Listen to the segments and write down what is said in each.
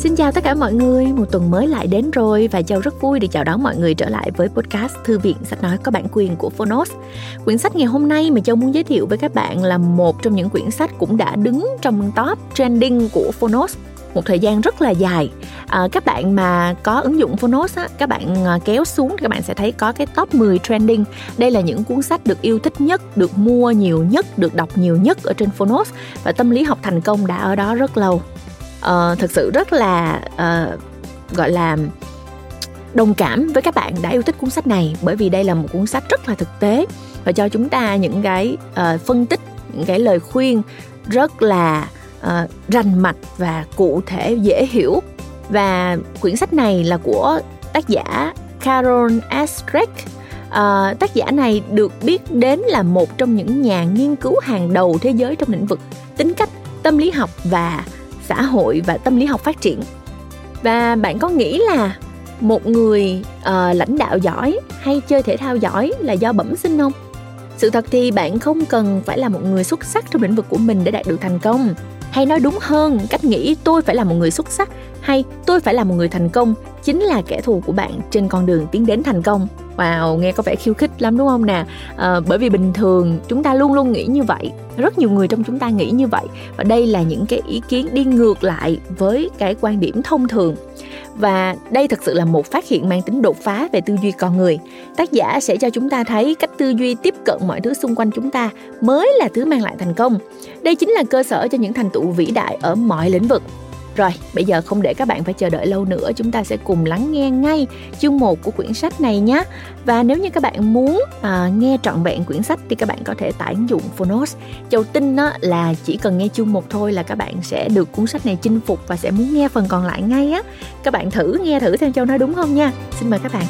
Xin chào tất cả mọi người, một tuần mới lại đến rồi và Châu rất vui được chào đón mọi người trở lại với podcast Thư viện sách nói có bản quyền của Phonos. Quyển sách ngày hôm nay mà Châu muốn giới thiệu với các bạn là một trong những quyển sách cũng đã đứng trong top trending của Phonos một thời gian rất là dài. À, các bạn mà có ứng dụng Phonos á, các bạn à, kéo xuống các bạn sẽ thấy có cái top 10 trending. Đây là những cuốn sách được yêu thích nhất được mua nhiều nhất được đọc nhiều nhất ở trên Phonos và tâm lý học thành công đã ở đó rất lâu uh, thực sự rất là uh, gọi là đồng cảm với các bạn đã yêu thích cuốn sách này bởi vì đây là một cuốn sách rất là thực tế và cho chúng ta những cái uh, phân tích những cái lời khuyên rất là uh, rành mạch và cụ thể dễ hiểu. Và quyển sách này là của tác giả Carol Estrich uh, tác giả này được biết đến là một trong những nhà nghiên cứu hàng đầu thế giới trong lĩnh vực tính cách tâm lý học và xã hội và tâm lý học phát triển. Và bạn có nghĩ là một người uh, lãnh đạo giỏi hay chơi thể thao giỏi là do bẩm sinh không? Sự thật thì bạn không cần phải là một người xuất sắc trong lĩnh vực của mình để đạt được thành công hay nói đúng hơn cách nghĩ tôi phải là một người xuất sắc hay tôi phải là một người thành công chính là kẻ thù của bạn trên con đường tiến đến thành công. Wow nghe có vẻ khiêu khích lắm đúng không nè? À, bởi vì bình thường chúng ta luôn luôn nghĩ như vậy rất nhiều người trong chúng ta nghĩ như vậy. Và đây là những cái ý kiến đi ngược lại với cái quan điểm thông thường và đây thực sự là một phát hiện mang tính đột phá về tư duy con người. Tác giả sẽ cho chúng ta thấy cách tư duy tiếp cận mọi thứ xung quanh chúng ta mới là thứ mang lại thành công. Đây chính là cơ sở cho những thành tựu vĩ đại ở mọi lĩnh vực rồi, bây giờ không để các bạn phải chờ đợi lâu nữa, chúng ta sẽ cùng lắng nghe ngay chương 1 của quyển sách này nhé. Và nếu như các bạn muốn à, nghe trọn vẹn quyển sách thì các bạn có thể tải ứng dụng Phonos. Châu tin đó là chỉ cần nghe chương 1 thôi là các bạn sẽ được cuốn sách này chinh phục và sẽ muốn nghe phần còn lại ngay á. Các bạn thử nghe thử theo Châu nói đúng không nha. Xin mời các bạn.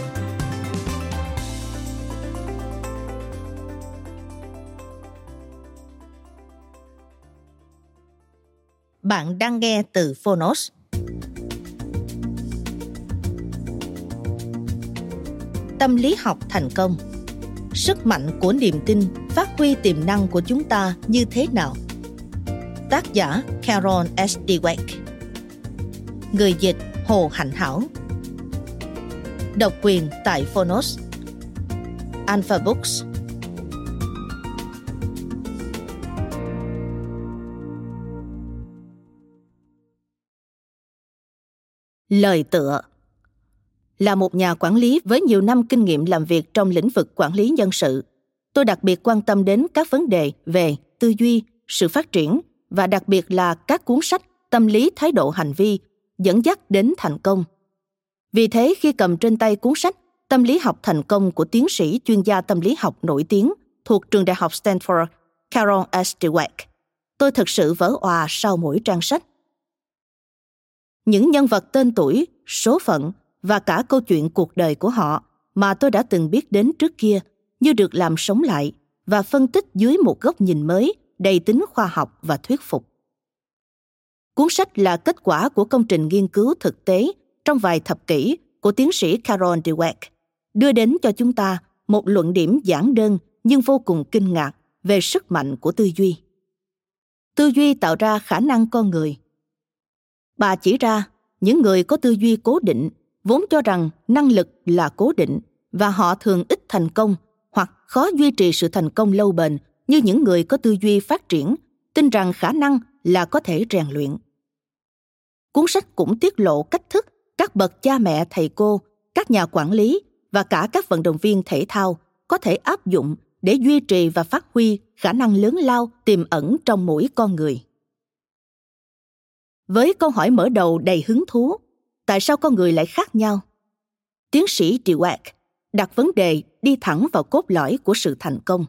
Bạn đang nghe từ Phonos. Tâm lý học thành công Sức mạnh của niềm tin, phát huy tiềm năng của chúng ta như thế nào? Tác giả Carol S. Dweck Người dịch Hồ Hạnh Hảo Độc quyền tại Phonos Alpha Books Lời tựa Là một nhà quản lý với nhiều năm kinh nghiệm làm việc trong lĩnh vực quản lý nhân sự, tôi đặc biệt quan tâm đến các vấn đề về tư duy, sự phát triển và đặc biệt là các cuốn sách tâm lý thái độ hành vi dẫn dắt đến thành công. Vì thế khi cầm trên tay cuốn sách Tâm lý học thành công của tiến sĩ chuyên gia tâm lý học nổi tiếng thuộc trường đại học Stanford, Carol S. Dweck, tôi thực sự vỡ òa sau mỗi trang sách những nhân vật tên tuổi, số phận và cả câu chuyện cuộc đời của họ mà tôi đã từng biết đến trước kia như được làm sống lại và phân tích dưới một góc nhìn mới đầy tính khoa học và thuyết phục. Cuốn sách là kết quả của công trình nghiên cứu thực tế trong vài thập kỷ của tiến sĩ carol dweck, đưa đến cho chúng ta một luận điểm giản đơn nhưng vô cùng kinh ngạc về sức mạnh của tư duy. Tư duy tạo ra khả năng con người bà chỉ ra, những người có tư duy cố định vốn cho rằng năng lực là cố định và họ thường ít thành công hoặc khó duy trì sự thành công lâu bền như những người có tư duy phát triển, tin rằng khả năng là có thể rèn luyện. Cuốn sách cũng tiết lộ cách thức các bậc cha mẹ, thầy cô, các nhà quản lý và cả các vận động viên thể thao có thể áp dụng để duy trì và phát huy khả năng lớn lao, tiềm ẩn trong mỗi con người với câu hỏi mở đầu đầy hứng thú, tại sao con người lại khác nhau? Tiến sĩ dweck đặt vấn đề đi thẳng vào cốt lõi của sự thành công.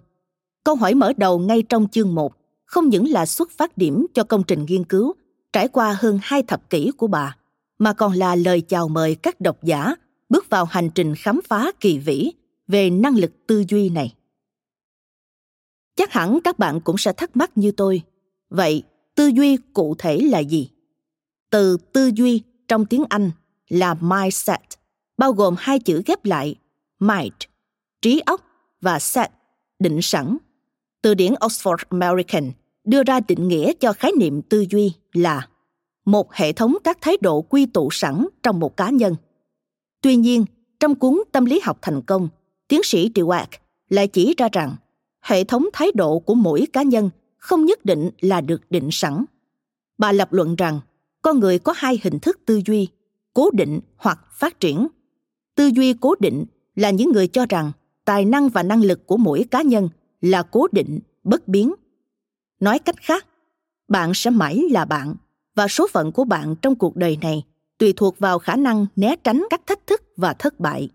Câu hỏi mở đầu ngay trong chương 1 không những là xuất phát điểm cho công trình nghiên cứu trải qua hơn hai thập kỷ của bà, mà còn là lời chào mời các độc giả bước vào hành trình khám phá kỳ vĩ về năng lực tư duy này. Chắc hẳn các bạn cũng sẽ thắc mắc như tôi, vậy tư duy cụ thể là gì? Từ tư duy trong tiếng Anh là mindset, bao gồm hai chữ ghép lại mind, trí óc và set, định sẵn. Từ điển Oxford American đưa ra định nghĩa cho khái niệm tư duy là một hệ thống các thái độ quy tụ sẵn trong một cá nhân tuy nhiên trong cuốn tâm lý học thành công tiến sĩ dweck lại chỉ ra rằng hệ thống thái độ của mỗi cá nhân không nhất định là được định sẵn bà lập luận rằng con người có hai hình thức tư duy, cố định hoặc phát triển. Tư duy cố định là những người cho rằng tài năng và năng lực của mỗi cá nhân là cố định, bất biến. Nói cách khác, bạn sẽ mãi là bạn và số phận của bạn trong cuộc đời này tùy thuộc vào khả năng né tránh các thách thức và thất bại.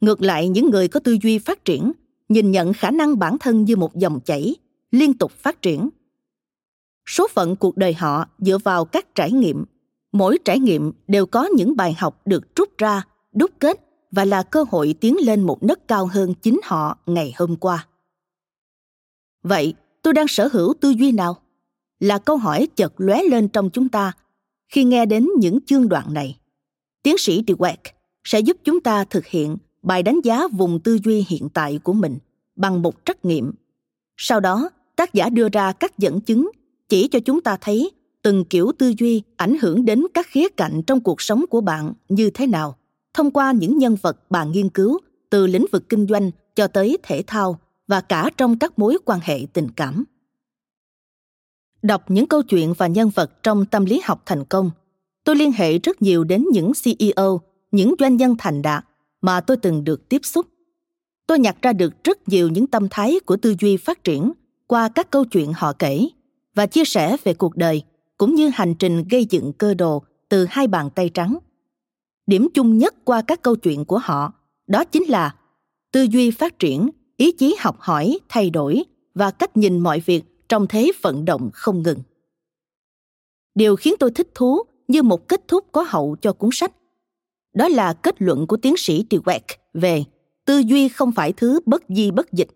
Ngược lại, những người có tư duy phát triển nhìn nhận khả năng bản thân như một dòng chảy liên tục phát triển số phận cuộc đời họ dựa vào các trải nghiệm. Mỗi trải nghiệm đều có những bài học được rút ra, đúc kết và là cơ hội tiến lên một nấc cao hơn chính họ ngày hôm qua. Vậy, tôi đang sở hữu tư duy nào? Là câu hỏi chợt lóe lên trong chúng ta khi nghe đến những chương đoạn này. Tiến sĩ dweck sẽ giúp chúng ta thực hiện bài đánh giá vùng tư duy hiện tại của mình bằng một trắc nghiệm. Sau đó, tác giả đưa ra các dẫn chứng chỉ cho chúng ta thấy từng kiểu tư duy ảnh hưởng đến các khía cạnh trong cuộc sống của bạn như thế nào. Thông qua những nhân vật bạn nghiên cứu, từ lĩnh vực kinh doanh cho tới thể thao và cả trong các mối quan hệ tình cảm. Đọc những câu chuyện và nhân vật trong tâm lý học thành công, tôi liên hệ rất nhiều đến những ceo những doanh nhân thành đạt mà tôi từng được tiếp xúc. Tôi nhặt ra được rất nhiều những tâm thái của tư duy phát triển qua các câu chuyện họ kể và chia sẻ về cuộc đời, cũng như hành trình gây dựng cơ đồ từ hai bàn tay trắng. Điểm chung nhất qua các câu chuyện của họ, đó chính là tư duy phát triển, ý chí học hỏi, thay đổi và cách nhìn mọi việc trong thế vận động không ngừng. Điều khiến tôi thích thú như một kết thúc có hậu cho cuốn sách, đó là kết luận của tiến sĩ dweck về tư duy không phải thứ bất di bất dịch.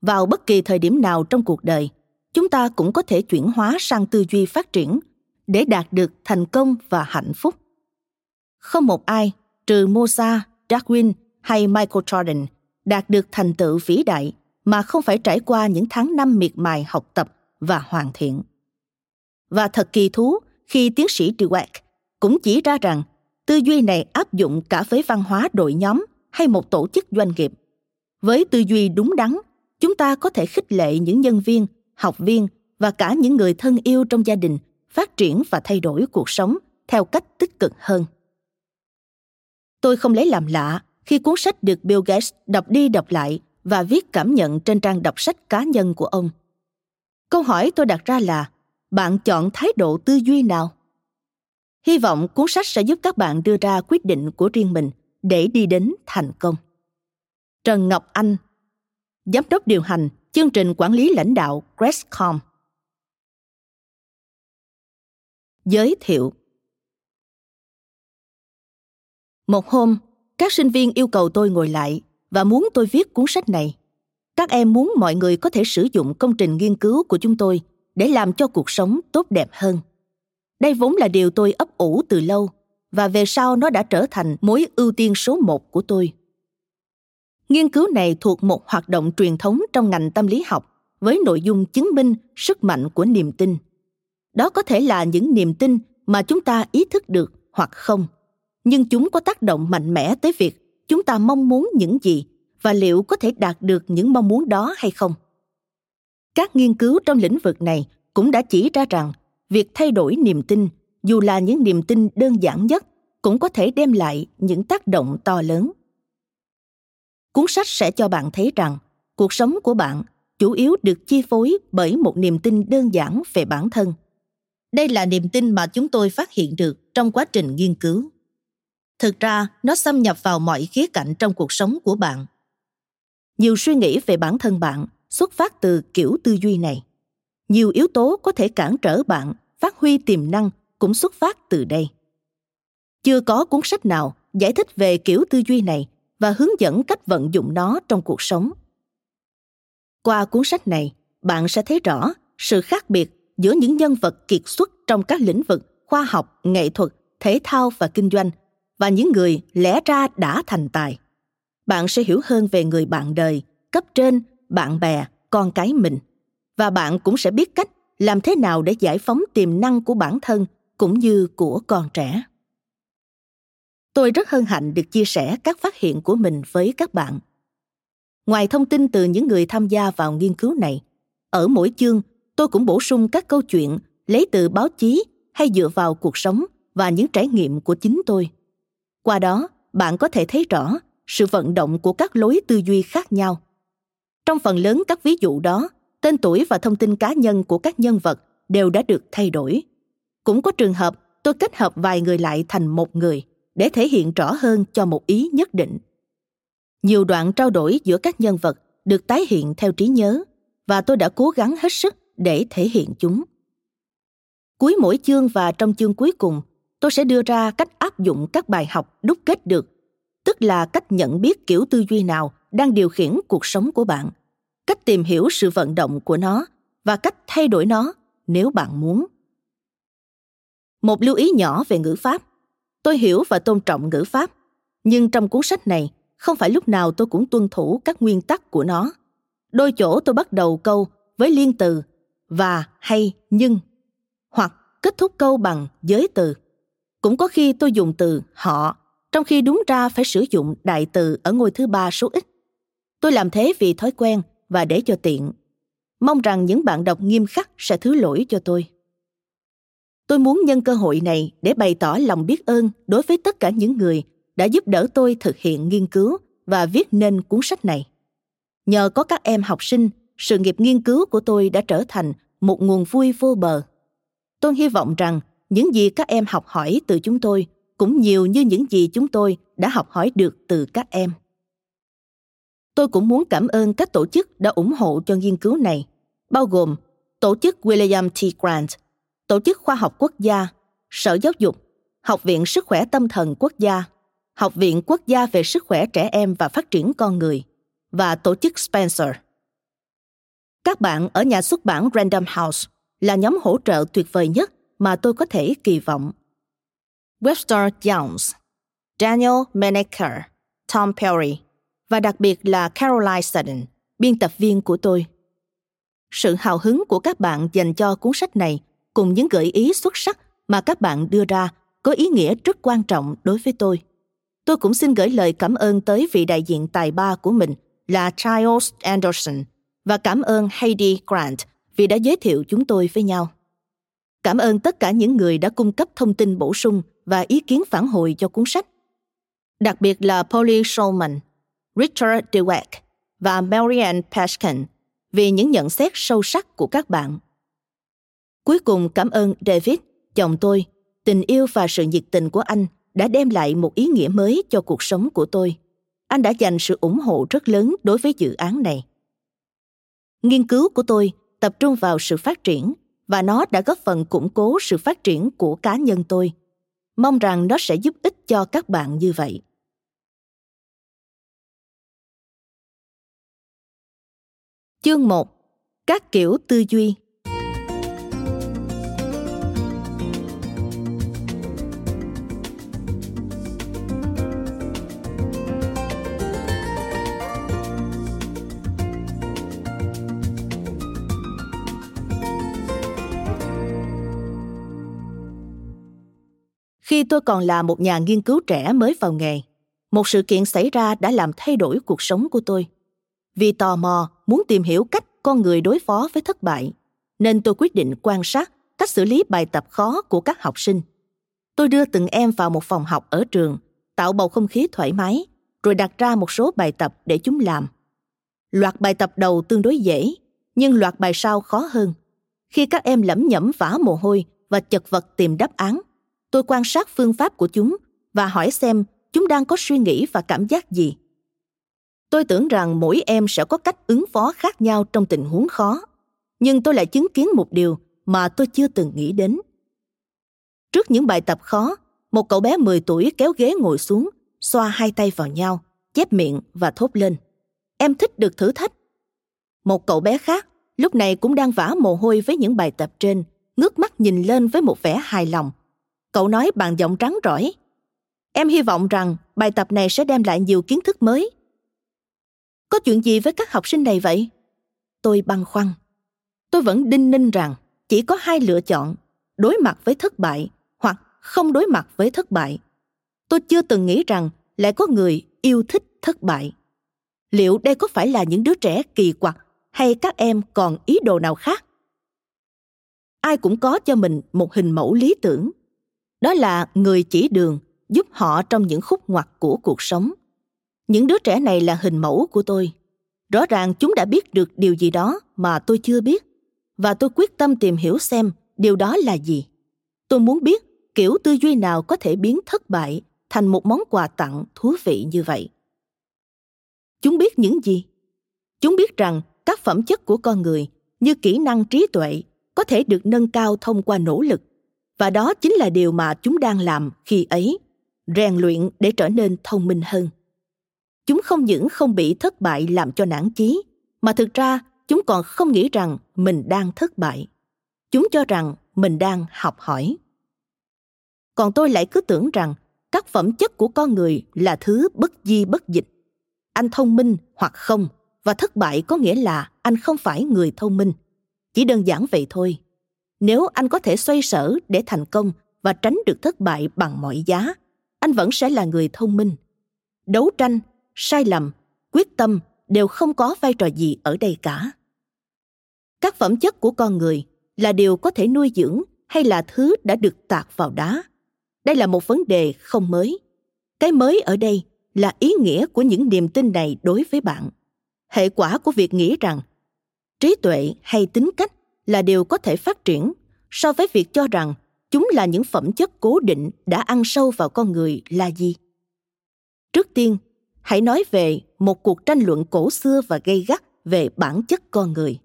Vào bất kỳ thời điểm nào trong cuộc đời chúng ta cũng có thể chuyển hóa sang tư duy phát triển để đạt được thành công và hạnh phúc không một ai trừ mosa Darwin hay Michael Jordan đạt được thành tựu vĩ đại mà không phải trải qua những tháng năm miệt mài học tập và hoàn thiện. Và thật kỳ thú khi tiến sĩ Dweck cũng chỉ ra rằng tư duy này áp dụng cả với văn hóa đội nhóm hay một tổ chức doanh nghiệp. Với tư duy đúng đắn, chúng ta có thể khích lệ những nhân viên, học viên và cả những người thân yêu trong gia đình phát triển và thay đổi cuộc sống theo cách tích cực hơn. Tôi không lấy làm lạ khi cuốn sách được Bill Gates đọc đi đọc lại và viết cảm nhận trên trang đọc sách cá nhân của ông. Câu hỏi tôi đặt ra là bạn chọn thái độ tư duy nào? Hy vọng cuốn sách sẽ giúp các bạn đưa ra quyết định của riêng mình để đi đến thành công. Trần Ngọc Anh, Giám đốc điều hành chương trình quản lý lãnh đạo Gresscom. Giới thiệu Một hôm, các sinh viên yêu cầu tôi ngồi lại và muốn tôi viết cuốn sách này. Các em muốn mọi người có thể sử dụng công trình nghiên cứu của chúng tôi để làm cho cuộc sống tốt đẹp hơn. Đây vốn là điều tôi ấp ủ từ lâu và về sau nó đã trở thành mối ưu tiên số một của tôi. Nghiên cứu này thuộc một hoạt động truyền thống trong ngành tâm lý học, với nội dung chứng minh sức mạnh của niềm tin. Đó có thể là những niềm tin mà chúng ta ý thức được hoặc không – nhưng chúng có tác động mạnh mẽ tới việc chúng ta mong muốn những gì và liệu có thể đạt được những mong muốn đó hay không. Các nghiên cứu trong lĩnh vực này cũng đã chỉ ra rằng việc thay đổi niềm tin, dù là những niềm tin đơn giản nhất, cũng có thể đem lại những tác động to lớn cuốn sách sẽ cho bạn thấy rằng, cuộc sống của bạn chủ yếu được chi phối bởi một niềm tin đơn giản về bản thân. Đây là niềm tin mà chúng tôi phát hiện được trong quá trình nghiên cứu. Thực ra, nó xâm nhập vào mọi khía cạnh trong cuộc sống của bạn. Nhiều suy nghĩ về bản thân bạn xuất phát từ kiểu tư duy này. Nhiều yếu tố có thể cản trở bạn phát huy tiềm năng cũng xuất phát từ đây. Chưa có cuốn sách nào giải thích về kiểu tư duy này và hướng dẫn cách vận dụng nó trong cuộc sống. Qua cuốn sách này, bạn sẽ thấy rõ sự khác biệt giữa những nhân vật kiệt xuất trong các lĩnh vực khoa học, nghệ thuật, thể thao và kinh doanh và những người lẽ ra đã thành tài. Bạn sẽ hiểu hơn về người bạn đời, cấp trên, bạn bè, con cái mình. Và bạn cũng sẽ biết cách làm thế nào để giải phóng tiềm năng của bản thân cũng như của con trẻ tôi rất hân hạnh được chia sẻ các phát hiện của mình với các bạn. Ngoài thông tin từ những người tham gia vào nghiên cứu này, ở mỗi chương, tôi cũng bổ sung các câu chuyện lấy từ báo chí hay dựa vào cuộc sống và những trải nghiệm của chính tôi. Qua đó, bạn có thể thấy rõ sự vận động của các lối tư duy khác nhau. Trong phần lớn các ví dụ đó, tên tuổi và thông tin cá nhân của các nhân vật đều đã được thay đổi. Cũng có trường hợp tôi kết hợp vài người lại thành một người để thể hiện rõ hơn cho một ý nhất định. Nhiều đoạn trao đổi giữa các nhân vật được tái hiện theo trí nhớ, và tôi đã cố gắng hết sức để thể hiện chúng. Cuối mỗi chương và trong chương cuối cùng, tôi sẽ đưa ra cách áp dụng các bài học đúc kết được, tức là cách nhận biết kiểu tư duy nào đang điều khiển cuộc sống của bạn, cách tìm hiểu sự vận động của nó, và cách thay đổi nó nếu bạn muốn. Một lưu ý nhỏ về ngữ pháp tôi hiểu và tôn trọng ngữ pháp, nhưng trong cuốn sách này, không phải lúc nào tôi cũng tuân thủ các nguyên tắc của nó. Đôi chỗ tôi bắt đầu câu với liên từ và hay nhưng, hoặc kết thúc câu bằng giới từ. Cũng có khi tôi dùng từ họ, trong khi đúng ra phải sử dụng đại từ ở ngôi thứ ba số ít. Tôi làm thế vì thói quen và để cho tiện. Mong rằng những bạn đọc nghiêm khắc sẽ thứ lỗi cho tôi tôi muốn nhân cơ hội này để bày tỏ lòng biết ơn đối với tất cả những người đã giúp đỡ tôi thực hiện nghiên cứu và viết nên cuốn sách này. Nhờ có các em học sinh, sự nghiệp nghiên cứu của tôi đã trở thành một nguồn vui vô bờ. Tôi hy vọng rằng những gì các em học hỏi từ chúng tôi cũng nhiều như những gì chúng tôi đã học hỏi được từ các em. Tôi cũng muốn cảm ơn các tổ chức đã ủng hộ cho nghiên cứu này, bao gồm tổ chức william t. Grant tổ chức khoa học quốc gia, sở giáo dục, học viện sức khỏe tâm thần quốc gia, học viện quốc gia về sức khỏe trẻ em và phát triển con người và tổ chức spencer. Các bạn ở nhà xuất bản random house là nhóm hỗ trợ tuyệt vời nhất mà tôi có thể kỳ vọng. Webster jones, daniel menaker tom perry và đặc biệt là caroline sutton biên tập viên của tôi. Sự hào hứng của các bạn dành cho cuốn sách này cùng những gợi ý xuất sắc mà các bạn đưa ra có ý nghĩa rất quan trọng đối với tôi tôi cũng xin gửi lời cảm ơn tới vị đại diện tài ba của mình là Charles Anderson và cảm ơn Heidi Grant vì đã giới thiệu chúng tôi với nhau. Cảm ơn tất cả những người đã cung cấp thông tin bổ sung và ý kiến phản hồi cho cuốn sách. Đặc biệt là Polly Shulman, Richard DeWeck và Marianne Pashkin vì những nhận xét sâu sắc của các bạn. Cuối cùng cảm ơn David, chồng tôi, tình yêu và sự nhiệt tình của anh đã đem lại một ý nghĩa mới cho cuộc sống của tôi. Anh đã dành sự ủng hộ rất lớn đối với dự án này. Nghiên cứu của tôi tập trung vào sự phát triển và nó đã góp phần củng cố sự phát triển của cá nhân tôi. Mong rằng nó sẽ giúp ích cho các bạn như vậy. Chương 1. Các kiểu tư duy Khi tôi còn là một nhà nghiên cứu trẻ mới vào nghề, một sự kiện xảy ra đã làm thay đổi cuộc sống của tôi. Vì tò mò muốn tìm hiểu cách con người đối phó với thất bại, nên tôi quyết định quan sát cách xử lý bài tập khó của các học sinh. Tôi đưa từng em vào một phòng học ở trường, tạo bầu không khí thoải mái, rồi đặt ra một số bài tập để chúng làm. Loạt bài tập đầu tương đối dễ, nhưng loạt bài sau khó hơn. Khi các em lẩm nhẩm vã mồ hôi và chật vật tìm đáp án, tôi quan sát phương pháp của chúng và hỏi xem chúng đang có suy nghĩ và cảm giác gì. Tôi tưởng rằng mỗi em sẽ có cách ứng phó khác nhau trong tình huống khó, nhưng tôi lại chứng kiến một điều mà tôi chưa từng nghĩ đến. Trước những bài tập khó, một cậu bé 10 tuổi kéo ghế ngồi xuống, xoa hai tay vào nhau, chép miệng và thốt lên. Em thích được thử thách. Một cậu bé khác, lúc này cũng đang vã mồ hôi với những bài tập trên, ngước mắt nhìn lên với một vẻ hài lòng. Cậu nói bằng giọng trắng rỏi. Em hy vọng rằng bài tập này sẽ đem lại nhiều kiến thức mới. Có chuyện gì với các học sinh này vậy? Tôi băn khoăn. Tôi vẫn đinh ninh rằng chỉ có hai lựa chọn, đối mặt với thất bại hoặc không đối mặt với thất bại tôi chưa từng nghĩ rằng lại có người yêu thích thất bại liệu đây có phải là những đứa trẻ kỳ quặc hay các em còn ý đồ nào khác ai cũng có cho mình một hình mẫu lý tưởng đó là người chỉ đường, giúp họ trong những khúc ngoặt của cuộc sống. Những đứa trẻ này là hình mẫu của tôi. Rõ ràng chúng đã biết được điều gì đó mà tôi chưa biết, và tôi quyết tâm tìm hiểu xem điều đó là gì. Tôi muốn biết kiểu tư duy nào có thể biến thất bại thành một món quà tặng thú vị như vậy. Chúng biết những gì? Chúng biết rằng các phẩm chất của con người như kỹ năng trí tuệ có thể được nâng cao thông qua nỗ lực và đó chính là điều mà chúng đang làm khi ấy, rèn luyện để trở nên thông minh hơn. Chúng không những không bị thất bại làm cho nản chí, mà thực ra chúng còn không nghĩ rằng mình đang thất bại. Chúng cho rằng mình đang học hỏi. Còn tôi lại cứ tưởng rằng các phẩm chất của con người là thứ bất di bất dịch. Anh thông minh hoặc không, và thất bại có nghĩa là anh không phải người thông minh. Chỉ đơn giản vậy thôi nếu anh có thể xoay sở để thành công và tránh được thất bại bằng mọi giá, anh vẫn sẽ là người thông minh. Đấu tranh, sai lầm, quyết tâm đều không có vai trò gì ở đây cả. Các phẩm chất của con người là điều có thể nuôi dưỡng hay là thứ đã được tạc vào đá. Đây là một vấn đề không mới. Cái mới ở đây là ý nghĩa của những niềm tin này đối với bạn. Hệ quả của việc nghĩ rằng trí tuệ hay tính cách là điều có thể phát triển. So với việc cho rằng chúng là những phẩm chất cố định đã ăn sâu vào con người là gì? Trước tiên, hãy nói về một cuộc tranh luận cổ xưa và gây gắt về bản chất con người.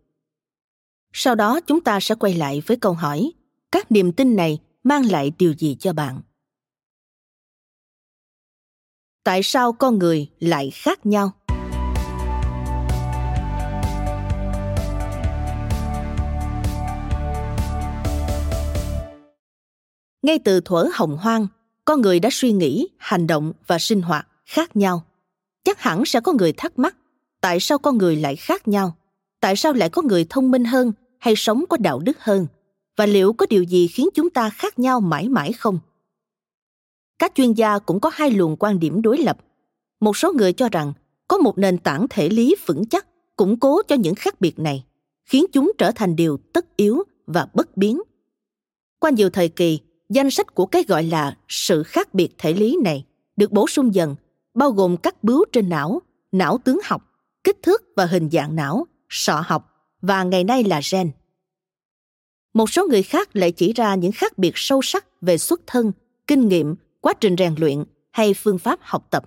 Sau đó chúng ta sẽ quay lại với câu hỏi, các niềm tin này mang lại điều gì cho bạn? Tại sao con người lại khác nhau? Ngay từ thuở hồng hoang con người đã suy nghĩ, hành động và sinh hoạt khác nhau. Chắc hẳn sẽ có người thắc mắc, tại sao con người lại khác nhau? Tại sao lại có người thông minh hơn hay sống có đạo đức hơn? Và liệu có điều gì khiến chúng ta khác nhau mãi mãi không? Các chuyên gia cũng có hai luồng quan điểm đối lập. Một số người cho rằng có một nền tảng thể lý vững chắc củng cố cho những khác biệt này, khiến chúng trở thành điều tất yếu và bất biến. Qua nhiều thời kỳ danh sách của cái gọi là sự khác biệt thể lý này được bổ sung dần, bao gồm các bướu trên não não tướng học, kích thước và hình dạng não, sọ học và ngày nay là gen. Một số người khác lại chỉ ra những khác biệt sâu sắc về xuất thân, kinh nghiệm, quá trình rèn luyện hay phương pháp học tập.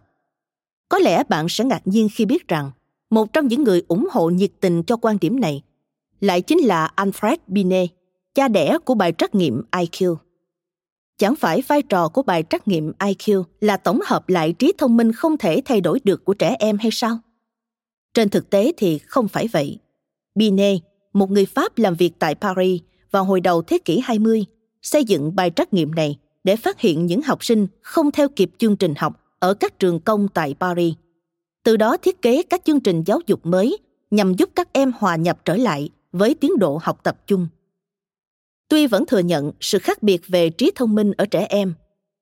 Có lẽ bạn sẽ ngạc nhiên khi biết rằng một trong những người ủng hộ nhiệt tình cho quan điểm này lại chính là alfred binet, cha đẻ của bài trắc nghiệm iq chẳng phải vai trò của bài trắc nghiệm iq là tổng hợp lại trí thông minh không thể thay đổi được của trẻ em hay sao trên thực tế thì không phải vậy binet một người pháp làm việc tại paris vào hồi đầu thế kỷ 20, xây dựng bài trắc nghiệm này để phát hiện những học sinh không theo kịp chương trình học ở các trường công tại Paris. Từ đó thiết kế các chương trình giáo dục mới nhằm giúp các em hòa nhập trở lại với tiến độ học tập chung. Tuy vẫn thừa nhận sự khác biệt về trí thông minh ở trẻ em,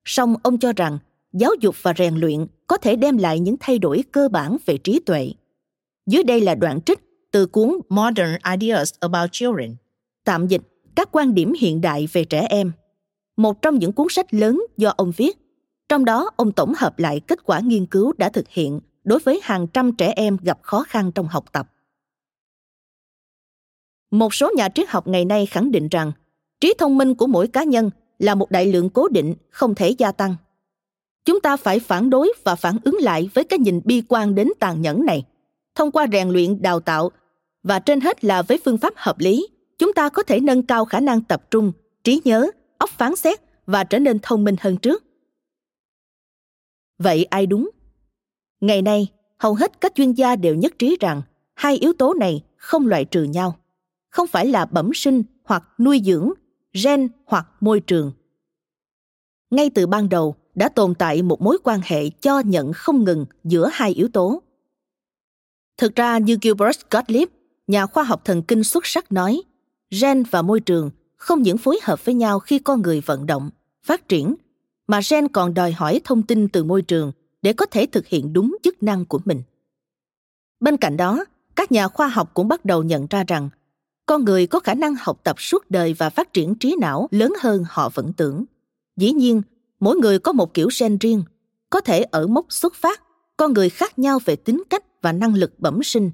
song ông cho rằng giáo dục và rèn luyện có thể đem lại những thay đổi cơ bản về trí tuệ. Dưới đây là đoạn trích từ cuốn Modern Ideas About Children, tạm dịch các quan điểm hiện đại về trẻ em một trong những cuốn sách lớn do ông viết trong đó ông tổng hợp lại kết quả nghiên cứu đã thực hiện đối với hàng trăm trẻ em gặp khó khăn trong học tập một số nhà triết học ngày nay khẳng định rằng trí thông minh của mỗi cá nhân là một đại lượng cố định, không thể gia tăng. Chúng ta phải phản đối và phản ứng lại với cái nhìn bi quan đến tàn nhẫn này. Thông qua rèn luyện, đào tạo và trên hết là với phương pháp hợp lý, chúng ta có thể nâng cao khả năng tập trung, trí nhớ, óc phán xét và trở nên thông minh hơn trước. Vậy ai đúng? Ngày nay, hầu hết các chuyên gia đều nhất trí rằng hai yếu tố này không loại trừ nhau. Không phải là bẩm sinh hoặc nuôi dưỡng gen hoặc môi trường. Ngay từ ban đầu đã tồn tại một mối quan hệ cho nhận không ngừng giữa hai yếu tố. Thực ra như gilbert gottlieb, nhà khoa học thần kinh xuất sắc nói, gen và môi trường không những phối hợp với nhau khi con người vận động, phát triển, mà gen còn đòi hỏi thông tin từ môi trường để có thể thực hiện đúng chức năng của mình. Bên cạnh đó, các nhà khoa học cũng bắt đầu nhận ra rằng con người có khả năng học tập suốt đời và phát triển trí não lớn hơn họ vẫn tưởng. Dĩ nhiên, mỗi người có một kiểu gen riêng, có thể ở mốc xuất phát, con người khác nhau về tính cách và năng lực bẩm sinh.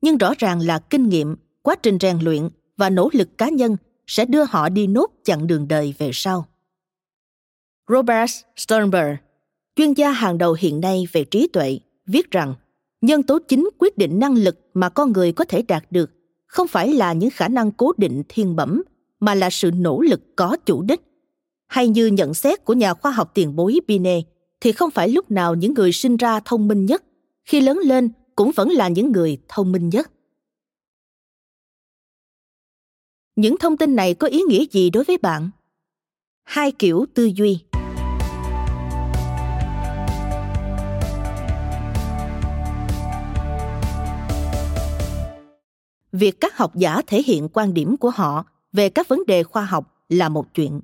Nhưng rõ ràng là kinh nghiệm, quá trình rèn luyện và nỗ lực cá nhân sẽ đưa họ đi nốt chặng đường đời về sau. Robert sternberg, chuyên gia hàng đầu hiện nay về trí tuệ, viết rằng, nhân tố chính quyết định năng lực mà con người có thể đạt được không phải là những khả năng cố định thiên bẩm mà là sự nỗ lực có chủ đích hay như nhận xét của nhà khoa học tiền bối Binet, thì không phải lúc nào những người sinh ra thông minh nhất, khi lớn lên cũng vẫn là những người thông minh nhất. Những thông tin này có ý nghĩa gì đối với bạn? Hai kiểu tư duy. Việc các học giả thể hiện quan điểm của họ về các vấn đề khoa học là một chuyện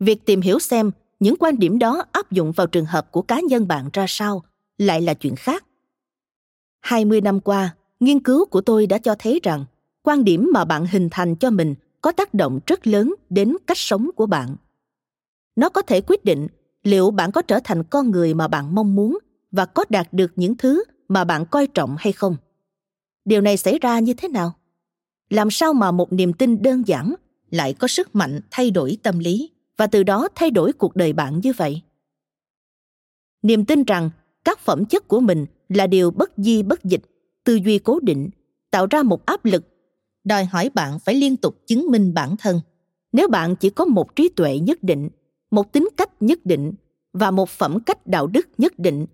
việc tìm hiểu xem những quan điểm đó áp dụng vào trường hợp của cá nhân bạn ra sao lại là chuyện khác. 20 năm qua, nghiên cứu của tôi đã cho thấy rằng quan điểm mà bạn hình thành cho mình có tác động rất lớn đến cách sống của bạn. Nó có thể quyết định liệu bạn có trở thành con người mà bạn mong muốn và có đạt được những thứ mà bạn coi trọng hay không. Điều này xảy ra như thế nào? Làm sao mà một niềm tin đơn giản lại có sức mạnh thay đổi tâm lý? và từ đó thay đổi cuộc đời bạn như vậy niềm tin rằng các phẩm chất của mình là điều bất di bất dịch, tư duy cố định, tạo ra một áp lực, đòi hỏi bạn phải liên tục chứng minh bản thân nếu bạn chỉ có một trí tuệ nhất định, một tính cách nhất định và một phẩm cách đạo đức nhất định,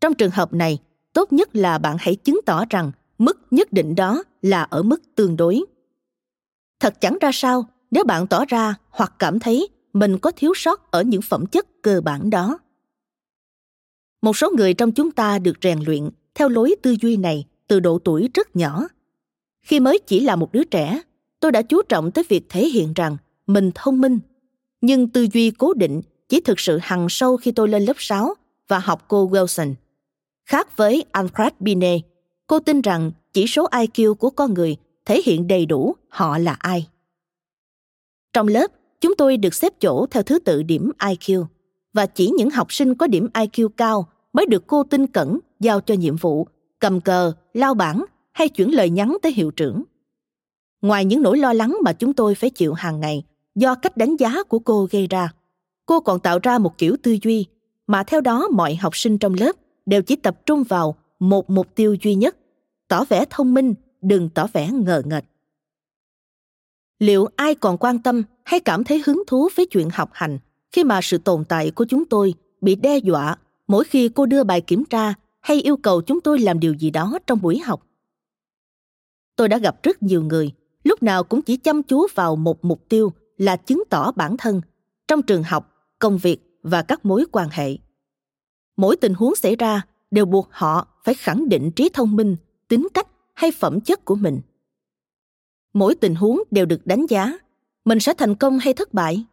trong trường hợp này, tốt nhất là bạn hãy chứng tỏ rằng mức nhất định đó là ở mức tương đối. Thật chẳng ra sao nếu bạn tỏ ra hoặc cảm thấy mình có thiếu sót ở những phẩm chất cơ bản đó. Một số người trong chúng ta được rèn luyện theo lối tư duy này từ độ tuổi rất nhỏ. Khi mới chỉ là một đứa trẻ tôi đã chú trọng tới việc thể hiện rằng mình thông minh. Nhưng tư duy cố định chỉ thực sự hằng sâu khi tôi lên lớp 6 và học cô Wilson. Khác với Alfred Binet, cô tin rằng chỉ số IQ của con người thể hiện đầy đủ họ là ai. Trong lớp, chúng tôi được xếp chỗ theo thứ tự điểm IQ và chỉ những học sinh có điểm IQ cao mới được cô tin cẩn giao cho nhiệm vụ cầm cờ, lao bảng hay chuyển lời nhắn tới hiệu trưởng. Ngoài những nỗi lo lắng mà chúng tôi phải chịu hàng ngày do cách đánh giá của cô gây ra, cô còn tạo ra một kiểu tư duy mà theo đó mọi học sinh trong lớp đều chỉ tập trung vào một mục tiêu duy nhất, tỏ vẻ thông minh, đừng tỏ vẻ ngờ nghệch liệu ai còn quan tâm hay cảm thấy hứng thú với chuyện học hành khi mà sự tồn tại của chúng tôi bị đe dọa mỗi khi cô đưa bài kiểm tra hay yêu cầu chúng tôi làm điều gì đó trong buổi học? Tôi đã gặp rất nhiều người lúc nào cũng chỉ chăm chú vào một mục tiêu là chứng tỏ bản thân trong trường học công việc và các mối quan hệ. Mỗi tình huống xảy ra đều buộc họ phải khẳng định trí thông minh tính cách hay phẩm chất của mình. Mỗi tình huống đều được đánh giá. Mình sẽ thành công hay thất bại.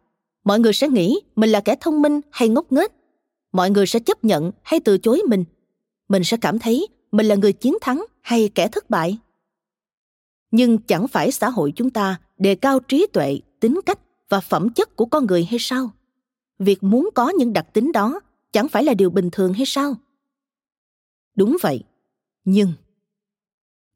Mọi người sẽ nghĩ mình là kẻ thông minh hay ngốc nghếch. Mọi người sẽ chấp nhận hay từ chối mình. Mình sẽ cảm thấy mình là người chiến thắng hay kẻ thất bại. Nhưng chẳng phải xã hội chúng ta đề cao trí tuệ, tính cách và phẩm chất của con người hay sao? Việc muốn có những đặc tính đó chẳng phải là điều bình thường hay sao? Đúng vậy. Nhưng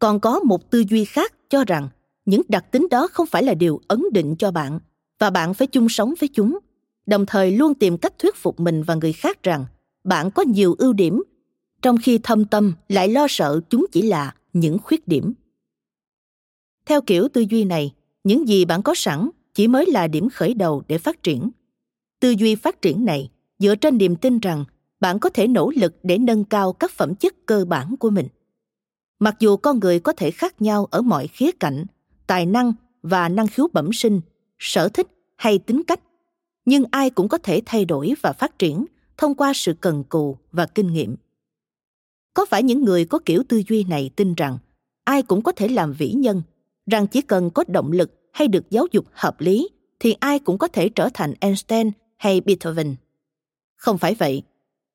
còn có một tư duy khác cho rằng những đặc tính đó không phải là điều ấn định cho bạn, và bạn phải chung sống với chúng. Đồng thời luôn tìm cách thuyết phục mình và người khác rằng bạn có nhiều ưu điểm, trong khi thâm tâm lại lo sợ chúng chỉ là những khuyết điểm. Theo kiểu tư duy này, những gì bạn có sẵn chỉ mới là điểm khởi đầu để phát triển. Tư duy phát triển này dựa trên niềm tin rằng bạn có thể nỗ lực để nâng cao các phẩm chất cơ bản của mình mặc dù con người có thể khác nhau ở mọi khía cạnh tài năng và năng khiếu bẩm sinh sở thích hay tính cách nhưng ai cũng có thể thay đổi và phát triển thông qua sự cần cù và kinh nghiệm có phải những người có kiểu tư duy này tin rằng ai cũng có thể làm vĩ nhân rằng chỉ cần có động lực hay được giáo dục hợp lý thì ai cũng có thể trở thành einstein hay Beethoven. Không phải vậy,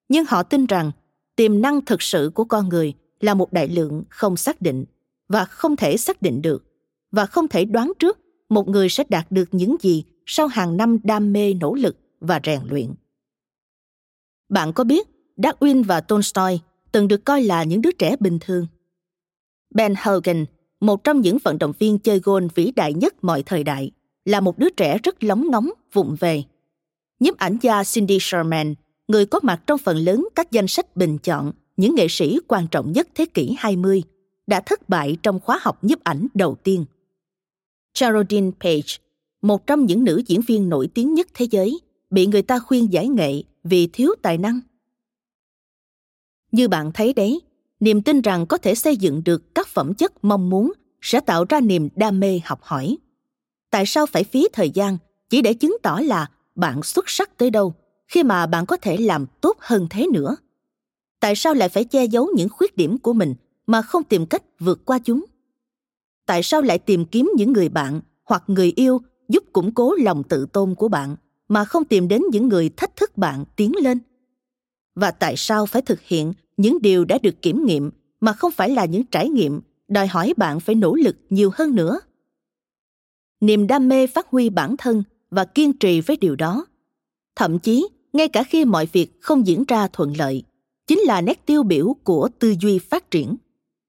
nhưng họ tin rằng tiềm năng thực sự của con người là một đại lượng không xác định và không thể xác định được và không thể đoán trước một người sẽ đạt được những gì sau hàng năm đam mê nỗ lực và rèn luyện. Bạn có biết Darwin và Tolstoy từng được coi là những đứa trẻ bình thường? Ben Hogan, một trong những vận động viên chơi golf vĩ đại nhất mọi thời đại, là một đứa trẻ rất lóng ngóng, vụng về. Nhiếp ảnh gia Cindy Sherman, người có mặt trong phần lớn các danh sách bình chọn những nghệ sĩ quan trọng nhất thế kỷ 20, đã thất bại trong khóa học nhiếp ảnh đầu tiên. Geraldine Page, một trong những nữ diễn viên nổi tiếng nhất thế giới, bị người ta khuyên giải nghệ vì thiếu tài năng. Như bạn thấy đấy, niềm tin rằng có thể xây dựng được các phẩm chất mong muốn sẽ tạo ra niềm đam mê học hỏi. Tại sao phải phí thời gian chỉ để chứng tỏ là bạn xuất sắc tới đâu khi mà bạn có thể làm tốt hơn thế nữa? Tại sao lại phải che giấu những khuyết điểm của mình mà không tìm cách vượt qua chúng? Tại sao lại tìm kiếm những người bạn hoặc người yêu giúp củng cố lòng tự tôn của bạn mà không tìm đến những người thách thức bạn tiến lên? Và tại sao phải thực hiện những điều đã được kiểm nghiệm mà không phải là những trải nghiệm đòi hỏi bạn phải nỗ lực nhiều hơn nữa niềm đam mê phát huy bản thân và kiên trì với điều đó thậm chí, ngay cả khi mọi việc không diễn ra thuận lợi chính là nét tiêu biểu của tư duy phát triển.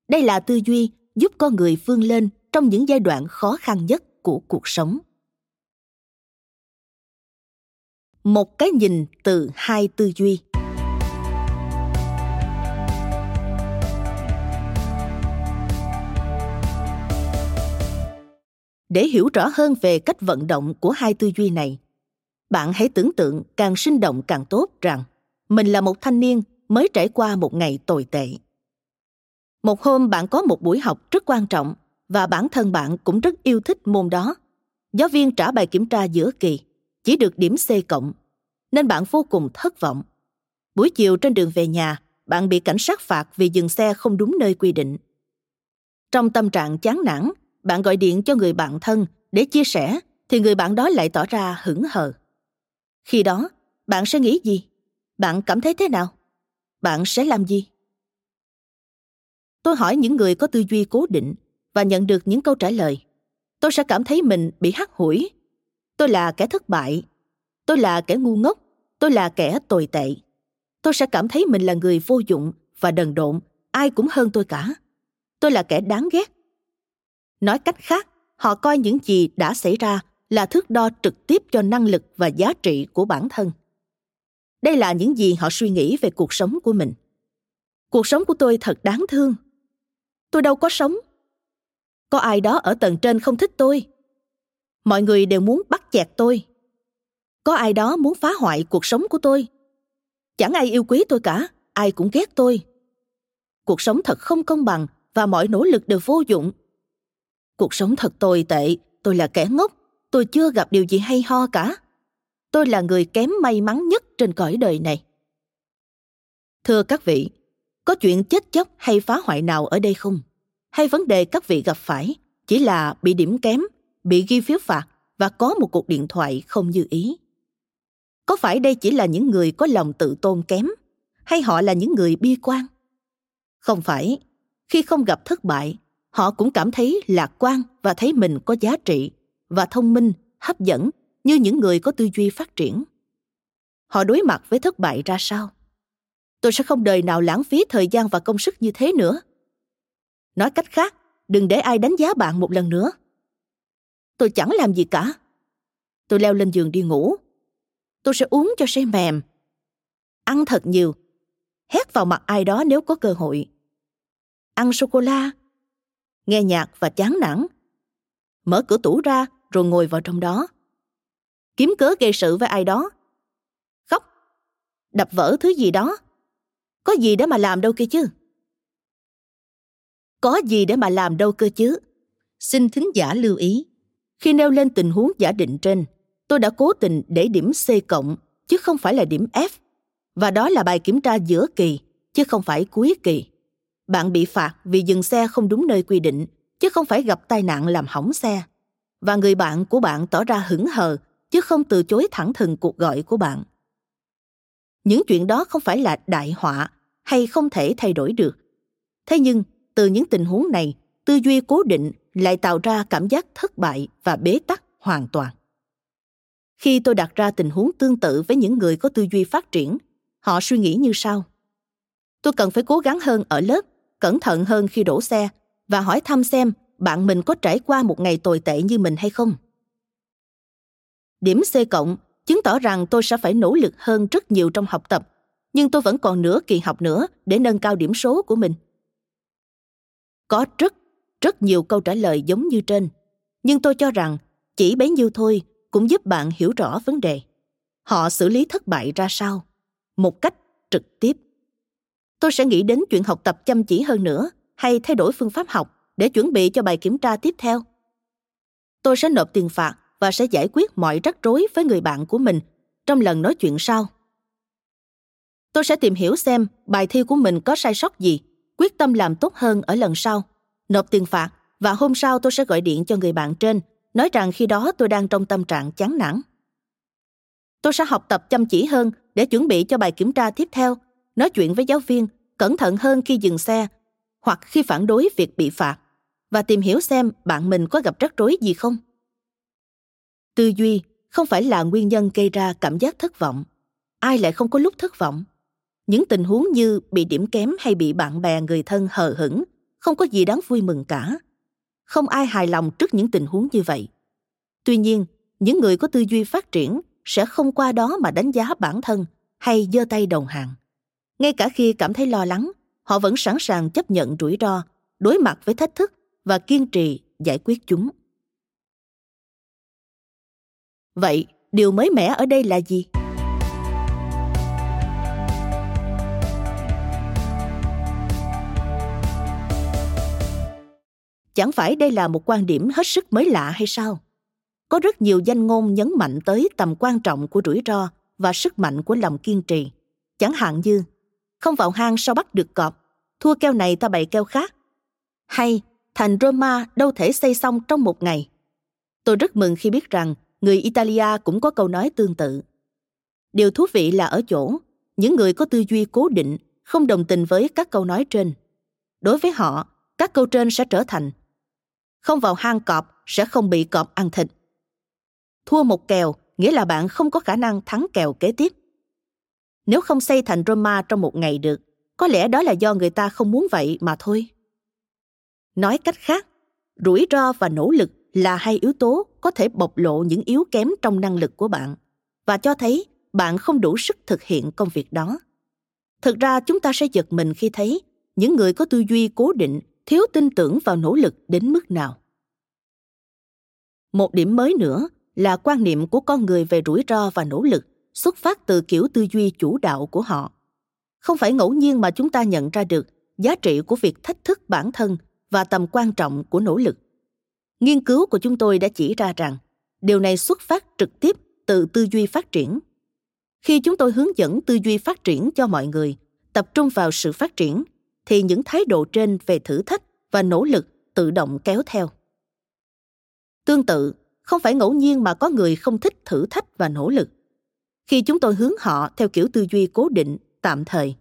Đây là tư duy giúp con người vươn lên trong những giai đoạn khó khăn nhất của cuộc sống. Một cái nhìn từ hai tư duy. Để hiểu rõ hơn về cách vận động của hai tư duy này, bạn hãy tưởng tượng càng sinh động càng tốt rằng mình là một thanh niên mới trải qua một ngày tồi tệ. Một hôm bạn có một buổi học rất quan trọng và bản thân bạn cũng rất yêu thích môn đó. Giáo viên trả bài kiểm tra giữa kỳ, chỉ được điểm c cộng, nên bạn vô cùng thất vọng. Buổi chiều trên đường về nhà, bạn bị cảnh sát phạt vì dừng xe không đúng nơi quy định. Trong tâm trạng chán nản, bạn gọi điện cho người bạn thân để chia sẻ, thì người bạn đó lại tỏ ra hững hờ. Khi đó, bạn sẽ nghĩ gì? Bạn cảm thấy thế nào? Bạn sẽ làm gì? Tôi hỏi những người có tư duy cố định và nhận được những câu trả lời. Tôi sẽ cảm thấy mình bị hắt hủi. Tôi là kẻ thất bại. Tôi là kẻ ngu ngốc. Tôi là kẻ tồi tệ. Tôi sẽ cảm thấy mình là người vô dụng và đần độn. Ai cũng hơn tôi cả. Tôi là kẻ đáng ghét. Nói cách khác, họ coi những gì đã xảy ra là thước đo trực tiếp cho năng lực và giá trị của bản thân đây là những gì họ suy nghĩ về cuộc sống của mình. Cuộc sống của tôi thật đáng thương. Tôi đâu có sống. Có ai đó ở tầng trên không thích tôi. Mọi người đều muốn bắt chẹt tôi. Có ai đó muốn phá hoại cuộc sống của tôi. Chẳng ai yêu quý tôi cả, ai cũng ghét tôi. Cuộc sống thật không công bằng và mọi nỗ lực đều vô dụng. Cuộc sống thật tồi tệ, tôi là kẻ ngốc, tôi chưa gặp điều gì hay ho cả tôi là người kém may mắn nhất trên cõi đời này. Thưa các vị, có chuyện chết chóc hay phá hoại nào ở đây không? Hay vấn đề các vị gặp phải chỉ là bị điểm kém, bị ghi phiếu phạt và có một cuộc điện thoại không như ý? Có phải đây chỉ là những người có lòng tự tôn kém, hay họ là những người bi quan? Không phải, khi không gặp thất bại, họ cũng cảm thấy lạc quan và thấy mình có giá trị và thông minh, hấp dẫn như những người có tư duy phát triển. Họ đối mặt với thất bại ra sao? Tôi sẽ không đời nào lãng phí thời gian và công sức như thế nữa. Nói cách khác, đừng để ai đánh giá bạn một lần nữa. Tôi chẳng làm gì cả. Tôi leo lên giường đi ngủ. Tôi sẽ uống cho say mềm. Ăn thật nhiều. Hét vào mặt ai đó nếu có cơ hội. Ăn sô cô la nghe nhạc và chán nản. Mở cửa tủ ra rồi ngồi vào trong đó kiếm cớ gây sự với ai đó. Khóc. Đập vỡ thứ gì đó. Có gì để mà làm đâu kia chứ? Có gì để mà làm đâu cơ chứ? Xin thính giả lưu ý, khi nêu lên tình huống giả định trên, tôi đã cố tình để điểm c cộng, chứ không phải là điểm f. Và đó là bài kiểm tra giữa kỳ, chứ không phải cuối kỳ. Bạn bị phạt vì dừng xe không đúng nơi quy định, chứ không phải gặp tai nạn làm hỏng xe. Và người bạn của bạn tỏ ra hững hờ chứ không từ chối thẳng thừng cuộc gọi của bạn. Những chuyện đó không phải là đại họa hay không thể thay đổi được. Thế nhưng, từ những tình huống này, tư duy cố định lại tạo ra cảm giác thất bại và bế tắc hoàn toàn. Khi tôi đặt ra tình huống tương tự với những người có tư duy phát triển, họ suy nghĩ như sau. Tôi cần phải cố gắng hơn ở lớp, cẩn thận hơn khi đổ xe và hỏi thăm xem bạn mình có trải qua một ngày tồi tệ như mình hay không điểm c cộng chứng tỏ rằng tôi sẽ phải nỗ lực hơn rất nhiều trong học tập, nhưng tôi vẫn còn nửa kỳ học nữa để nâng cao điểm số của mình. Có rất rất nhiều câu trả lời giống như trên, nhưng tôi cho rằng chỉ bấy nhiêu thôi cũng giúp bạn hiểu rõ vấn đề. Họ xử lý thất bại ra sao? Một cách trực tiếp. Tôi sẽ nghĩ đến chuyện học tập chăm chỉ hơn nữa hay thay đổi phương pháp học để chuẩn bị cho bài kiểm tra tiếp theo. Tôi sẽ nộp tiền phạt và sẽ giải quyết mọi rắc rối với người bạn của mình trong lần nói chuyện sau. Tôi sẽ tìm hiểu xem bài thi của mình có sai sót gì, quyết tâm làm tốt hơn ở lần sau, nộp tiền phạt và hôm sau tôi sẽ gọi điện cho người bạn trên, nói rằng khi đó tôi đang trong tâm trạng chán nản. Tôi sẽ học tập chăm chỉ hơn để chuẩn bị cho bài kiểm tra tiếp theo, nói chuyện với giáo viên cẩn thận hơn khi dừng xe hoặc khi phản đối việc bị phạt và tìm hiểu xem bạn mình có gặp rắc rối gì không tư duy không phải là nguyên nhân gây ra cảm giác thất vọng. Ai lại không có lúc thất vọng? Những tình huống như bị điểm kém hay bị bạn bè người thân hờ hững không có gì đáng vui mừng cả. Không ai hài lòng trước những tình huống như vậy. Tuy nhiên, những người có tư duy phát triển sẽ không qua đó mà đánh giá bản thân hay giơ tay đồng hàng. Ngay cả khi cảm thấy lo lắng, họ vẫn sẵn sàng chấp nhận rủi ro, đối mặt với thách thức và kiên trì giải quyết chúng vậy, điều mới mẻ ở đây là gì? Chẳng phải đây là một quan điểm hết sức mới lạ hay sao? Có rất nhiều danh ngôn nhấn mạnh tới tầm quan trọng của rủi ro và sức mạnh của lòng kiên trì. Chẳng hạn như, không vào hang sao bắt được cọp? Thua keo này ta bày keo khác. Hay, thành roma đâu thể xây xong trong một ngày? Tôi rất mừng khi biết rằng người italia cũng có câu nói tương tự. Điều thú vị là ở chỗ, những người có tư duy cố định, không đồng tình với các câu nói trên. Đối với họ, các câu trên sẽ trở thành, không vào hang cọp sẽ không bị cọp ăn thịt. Thua một kèo nghĩa là bạn không có khả năng thắng kèo kế tiếp. Nếu không xây thành roma trong một ngày được, có lẽ đó là do người ta không muốn vậy mà thôi. Nói cách khác, rủi ro và nỗ lực là hai yếu tố có thể bộc lộ những yếu kém trong năng lực của bạn và cho thấy bạn không đủ sức thực hiện công việc đó. Thực ra, chúng ta sẽ giật mình khi thấy những người có tư duy cố định, thiếu tin tưởng vào nỗ lực đến mức nào. Một điểm mới nữa là quan niệm của con người về rủi ro và nỗ lực xuất phát từ kiểu tư duy chủ đạo của họ. Không phải ngẫu nhiên mà chúng ta nhận ra được giá trị của việc thách thức bản thân và tầm quan trọng của nỗ lực nghiên cứu của chúng tôi đã chỉ ra rằng, điều này xuất phát trực tiếp từ tư duy phát triển. Khi chúng tôi hướng dẫn tư duy phát triển cho mọi người, tập trung vào sự phát triển, thì những thái độ trên về thử thách và nỗ lực tự động kéo theo. Tương tự, không phải ngẫu nhiên mà có người không thích thử thách và nỗ lực. Khi chúng tôi hướng họ theo kiểu tư duy cố định, tạm thời,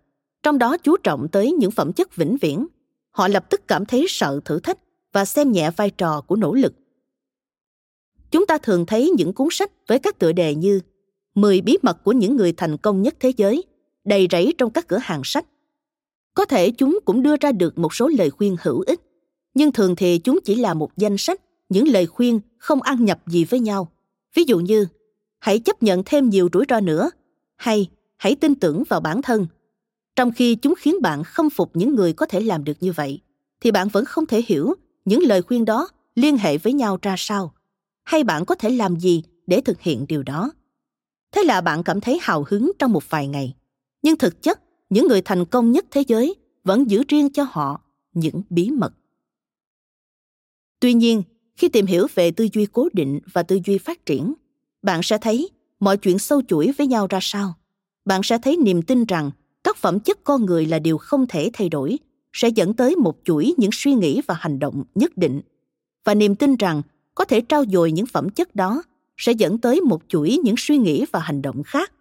trong đó chú trọng tới những phẩm chất vĩnh viễn, họ lập tức cảm thấy sợ thử thách và xem nhẹ vai trò của nỗ lực. Chúng ta thường thấy những cuốn sách với các tựa đề như 10 bí mật của những người thành công nhất thế giới, đầy rẫy trong các cửa hàng sách. Có thể chúng cũng đưa ra được một số lời khuyên hữu ích, nhưng thường thì chúng chỉ là một danh sách những lời khuyên không ăn nhập gì với nhau. Ví dụ như, hãy chấp nhận thêm nhiều rủi ro nữa, hay hãy tin tưởng vào bản thân. Trong khi chúng khiến bạn khâm phục những người có thể làm được như vậy, thì bạn vẫn không thể hiểu những lời khuyên đó liên hệ với nhau ra sao? Hay bạn có thể làm gì để thực hiện điều đó? Thế là bạn cảm thấy hào hứng trong một vài ngày. Nhưng thực chất, những người thành công nhất thế giới vẫn giữ riêng cho họ những bí mật. Tuy nhiên, khi tìm hiểu về tư duy cố định và tư duy phát triển, bạn sẽ thấy mọi chuyện sâu chuỗi với nhau ra sao. Bạn sẽ thấy niềm tin rằng các phẩm chất con người là điều không thể thay đổi sẽ dẫn tới một chuỗi những suy nghĩ và hành động nhất định. Và niềm tin rằng có thể trao dồi những phẩm chất đó sẽ dẫn tới một chuỗi những suy nghĩ và hành động khác,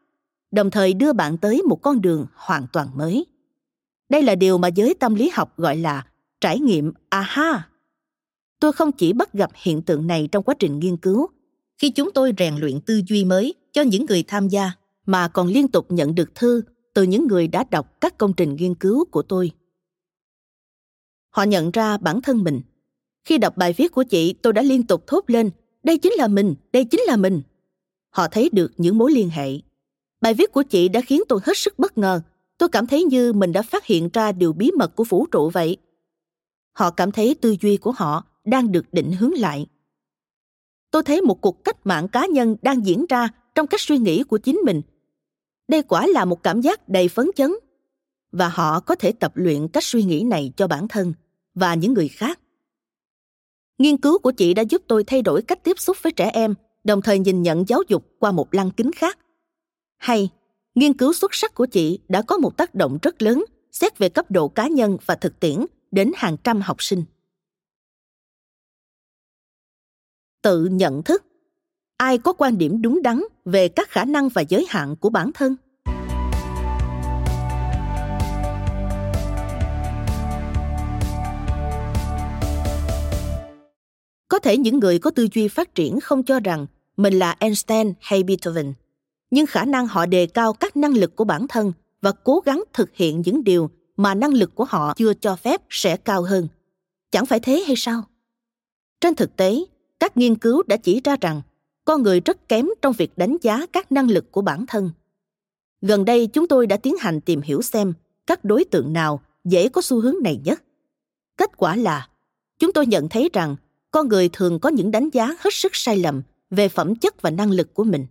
đồng thời đưa bạn tới một con đường hoàn toàn mới. Đây là điều mà giới tâm lý học gọi là trải nghiệm aha. Tôi không chỉ bắt gặp hiện tượng này trong quá trình nghiên cứu. Khi chúng tôi rèn luyện tư duy mới cho những người tham gia mà còn liên tục nhận được thư từ những người đã đọc các công trình nghiên cứu của tôi họ nhận ra bản thân mình. Khi đọc bài viết của chị, tôi đã liên tục thốt lên, đây chính là mình, đây chính là mình. Họ thấy được những mối liên hệ. Bài viết của chị đã khiến tôi hết sức bất ngờ. Tôi cảm thấy như mình đã phát hiện ra điều bí mật của vũ trụ vậy. Họ cảm thấy tư duy của họ đang được định hướng lại. Tôi thấy một cuộc cách mạng cá nhân đang diễn ra trong cách suy nghĩ của chính mình. Đây quả là một cảm giác đầy phấn chấn. Và họ có thể tập luyện cách suy nghĩ này cho bản thân và những người khác. Nghiên cứu của chị đã giúp tôi thay đổi cách tiếp xúc với trẻ em, đồng thời nhìn nhận giáo dục qua một lăng kính khác. Hay, nghiên cứu xuất sắc của chị đã có một tác động rất lớn, xét về cấp độ cá nhân và thực tiễn đến hàng trăm học sinh. Tự nhận thức. Ai có quan điểm đúng đắn về các khả năng và giới hạn của bản thân? Có thể những người có tư duy phát triển không cho rằng mình là einstein hay beethoven, nhưng khả năng họ đề cao các năng lực của bản thân và cố gắng thực hiện những điều mà năng lực của họ chưa cho phép sẽ cao hơn. Chẳng phải thế hay sao? Trên thực tế, các nghiên cứu đã chỉ ra rằng con người rất kém trong việc đánh giá các năng lực của bản thân. Gần đây, chúng tôi đã tiến hành tìm hiểu xem các đối tượng nào dễ có xu hướng này nhất. Kết quả là, chúng tôi nhận thấy rằng con người thường có những đánh giá hết sức sai lầm về phẩm chất và năng lực của mình.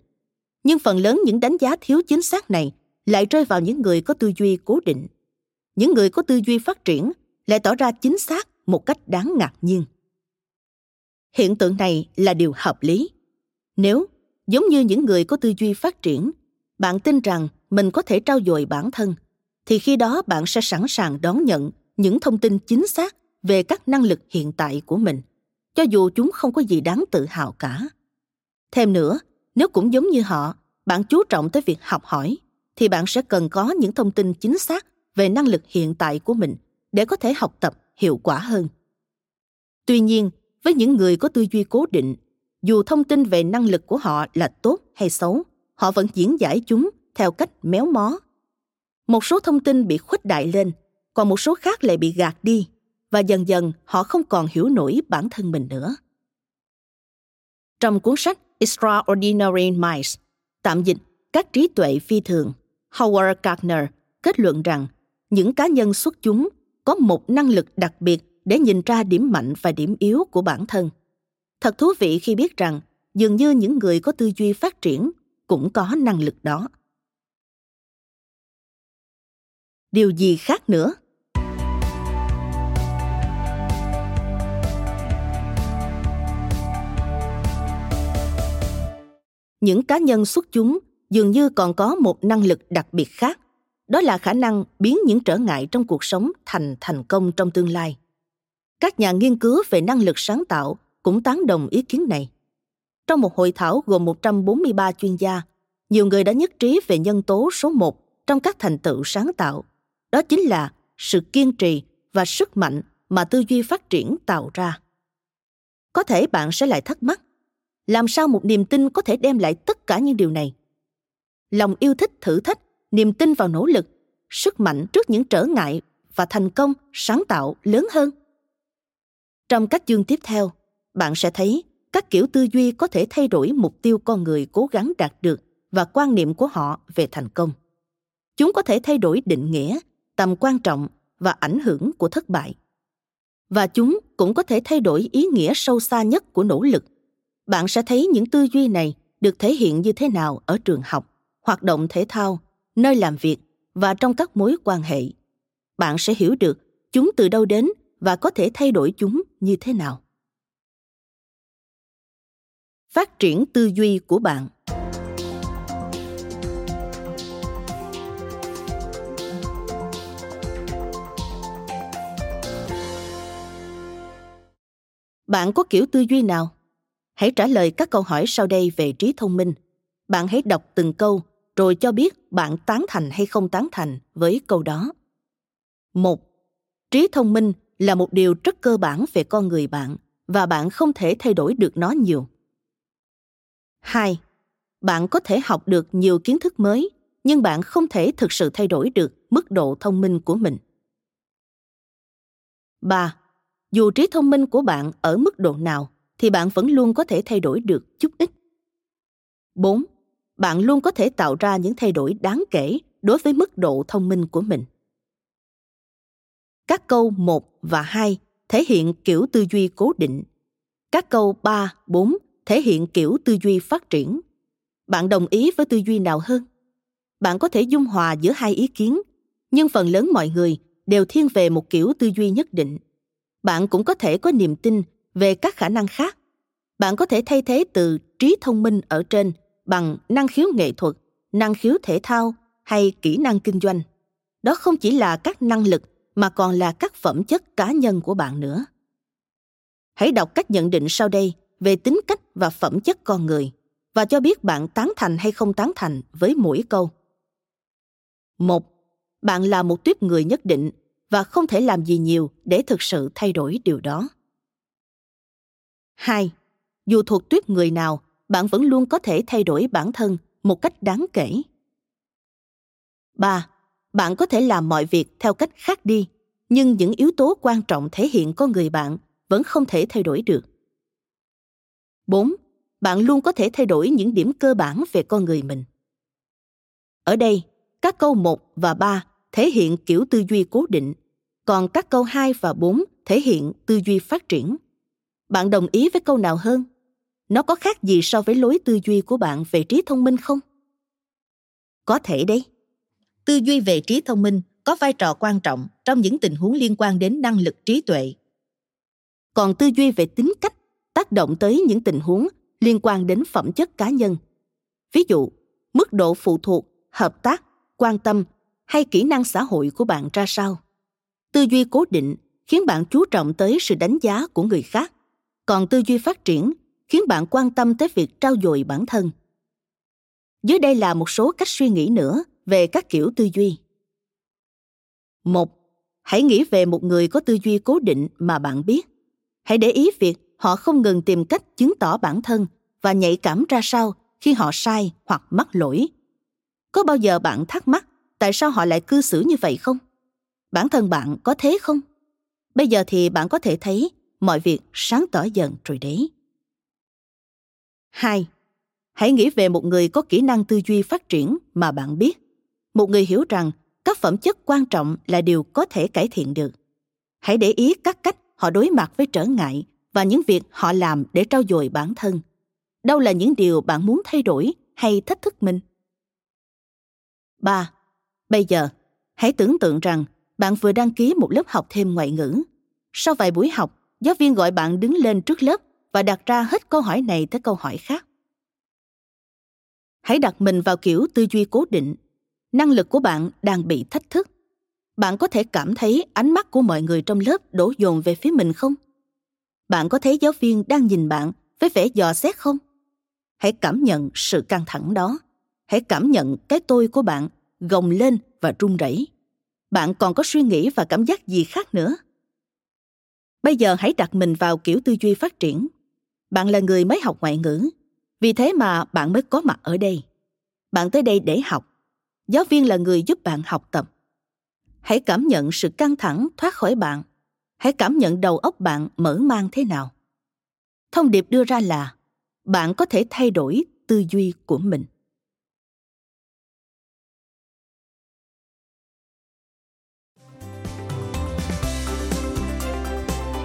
Nhưng phần lớn những đánh giá thiếu chính xác này lại rơi vào những người có tư duy cố định. Những người có tư duy phát triển lại tỏ ra chính xác một cách đáng ngạc nhiên. Hiện tượng này là điều hợp lý. Nếu, giống như những người có tư duy phát triển, bạn tin rằng mình có thể trau dồi bản thân, thì khi đó bạn sẽ sẵn sàng đón nhận những thông tin chính xác về các năng lực hiện tại của mình cho dù chúng không có gì đáng tự hào cả. Thêm nữa, nếu cũng giống như họ, bạn chú trọng tới việc học hỏi, thì bạn sẽ cần có những thông tin chính xác về năng lực hiện tại của mình để có thể học tập hiệu quả hơn. Tuy nhiên, với những người có tư duy cố định, dù thông tin về năng lực của họ là tốt hay xấu, họ vẫn diễn giải chúng theo cách méo mó. Một số thông tin bị khuếch đại lên, còn một số khác lại bị gạt đi và dần dần họ không còn hiểu nổi bản thân mình nữa. Trong cuốn sách extraordinary minds, tạm dịch các trí tuệ phi thường, howard gardner kết luận rằng những cá nhân xuất chúng có một năng lực đặc biệt để nhìn ra điểm mạnh và điểm yếu của bản thân. Thật thú vị khi biết rằng dường như những người có tư duy phát triển cũng có năng lực đó. Điều gì khác nữa? Những cá nhân xuất chúng dường như còn có một năng lực đặc biệt khác đó là khả năng biến những trở ngại trong cuộc sống thành thành công trong tương lai các nhà nghiên cứu về năng lực sáng tạo cũng tán đồng ý kiến này. Trong một hội thảo gồm 143 chuyên gia, nhiều người đã nhất trí về nhân tố số một trong các thành tựu sáng tạo. Đó chính là sự kiên trì và sức mạnh mà tư duy phát triển tạo ra. Có thể bạn sẽ lại thắc mắc, làm sao một niềm tin có thể đem lại tất cả những điều này? Lòng yêu thích thử thách, niềm tin vào nỗ lực, sức mạnh trước những trở ngại và thành công sáng tạo lớn hơn – trong các chương tiếp theo, bạn sẽ thấy các kiểu tư duy có thể thay đổi mục tiêu con người cố gắng đạt được và quan niệm của họ về thành công. Chúng có thể thay đổi định nghĩa, tầm quan trọng và ảnh hưởng của thất bại. Và chúng cũng có thể thay đổi ý nghĩa sâu xa nhất của nỗ lực. Bạn sẽ thấy những tư duy này được thể hiện như thế nào ở trường học, hoạt động thể thao, nơi làm việc và trong các mối quan hệ. Bạn sẽ hiểu được chúng từ đâu đến và có thể thay đổi chúng như thế nào. Phát triển tư duy của bạn. Bạn có kiểu tư duy nào? Hãy trả lời các câu hỏi sau đây về trí thông minh. Bạn hãy đọc từng câu rồi cho biết bạn tán thành hay không tán thành với câu đó. Một, trí thông minh là một điều rất cơ bản về con người bạn và bạn không thể thay đổi được nó nhiều. 2. Bạn có thể học được nhiều kiến thức mới, nhưng bạn không thể thực sự thay đổi được mức độ thông minh của mình. 3. Dù trí thông minh của bạn ở mức độ nào thì bạn vẫn luôn có thể thay đổi được chút ít. 4. Bạn luôn có thể tạo ra những thay đổi đáng kể đối với mức độ thông minh của mình. Các câu 1 và 2 thể hiện kiểu tư duy cố định. Các câu 3, 4 thể hiện kiểu tư duy phát triển. Bạn đồng ý với tư duy nào hơn? Bạn có thể dung hòa giữa hai ý kiến, nhưng phần lớn mọi người đều thiên về một kiểu tư duy nhất định. Bạn cũng có thể có niềm tin về các khả năng khác. Bạn có thể thay thế từ trí thông minh ở trên bằng năng khiếu nghệ thuật, năng khiếu thể thao hay kỹ năng kinh doanh. Đó không chỉ là các năng lực mà còn là các phẩm chất cá nhân của bạn nữa. Hãy đọc các nhận định sau đây về tính cách và phẩm chất con người và cho biết bạn tán thành hay không tán thành với mỗi câu. Một, bạn là một tuyếp người nhất định và không thể làm gì nhiều để thực sự thay đổi điều đó. Hai, dù thuộc tuyết người nào, bạn vẫn luôn có thể thay đổi bản thân một cách đáng kể. Ba, bạn có thể làm mọi việc theo cách khác đi nhưng những yếu tố quan trọng thể hiện con người bạn vẫn không thể thay đổi được 4. Bạn luôn có thể thay đổi những điểm cơ bản về con người mình. Ở đây, các câu 1 và 3 thể hiện kiểu tư duy cố định, còn các câu 2 và 4 thể hiện tư duy phát triển. Bạn đồng ý với câu nào hơn? Nó có khác gì so với lối tư duy của bạn về trí thông minh không? Có thể đấy. Tư duy về trí thông minh có vai trò quan trọng trong những tình huống liên quan đến năng lực trí tuệ. Còn tư duy về tính cách tác động tới những tình huống liên quan đến phẩm chất cá nhân. Ví dụ, mức độ phụ thuộc, hợp tác, quan tâm hay kỹ năng xã hội của bạn ra sao? Tư duy cố định khiến bạn chú trọng tới sự đánh giá của người khác còn tư duy phát triển khiến bạn quan tâm tới việc trau dồi bản thân dưới đây là một số cách suy nghĩ nữa về các kiểu tư duy. Một, hãy nghĩ về một người có tư duy cố định mà bạn biết. Hãy để ý việc họ không ngừng tìm cách chứng tỏ bản thân và nhạy cảm ra sao khi họ sai hoặc mắc lỗi. Có bao giờ bạn thắc mắc tại sao họ lại cư xử như vậy không? Bản thân bạn có thế không? Bây giờ thì bạn có thể thấy mọi việc sáng tỏ dần rồi đấy. Hai, Hãy nghĩ về một người có kỹ năng tư duy phát triển mà bạn biết. Một người hiểu rằng các phẩm chất quan trọng là điều có thể cải thiện được. Hãy để ý các cách họ đối mặt với trở ngại và những việc họ làm để trau dồi bản thân. Đâu là những điều bạn muốn thay đổi hay thách thức mình? Ba bây giờ hãy tưởng tượng rằng bạn vừa đăng ký một lớp học thêm ngoại ngữ. Sau vài buổi học giáo viên gọi bạn đứng lên trước lớp và đặt ra hết câu hỏi này tới câu hỏi khác. Hãy đặt mình vào kiểu tư duy cố định. Năng lực của bạn đang bị thách thức. Bạn có thể cảm thấy ánh mắt của mọi người trong lớp đổ dồn về phía mình không? Bạn có thấy giáo viên đang nhìn bạn với vẻ dò xét không? Hãy cảm nhận sự căng thẳng đó. Hãy cảm nhận cái tôi của bạn gồng lên và run rẩy. Bạn còn có suy nghĩ và cảm giác gì khác nữa? Bây giờ hãy đặt mình vào kiểu tư duy phát triển. Bạn là người mới học ngoại ngữ. Vì thế mà bạn mới có mặt ở đây. Bạn tới đây để học. Giáo viên là người giúp bạn học tập. Hãy cảm nhận sự căng thẳng thoát khỏi bạn. Hãy cảm nhận đầu óc bạn mở mang thế nào. Thông điệp đưa ra là bạn có thể thay đổi tư duy của mình.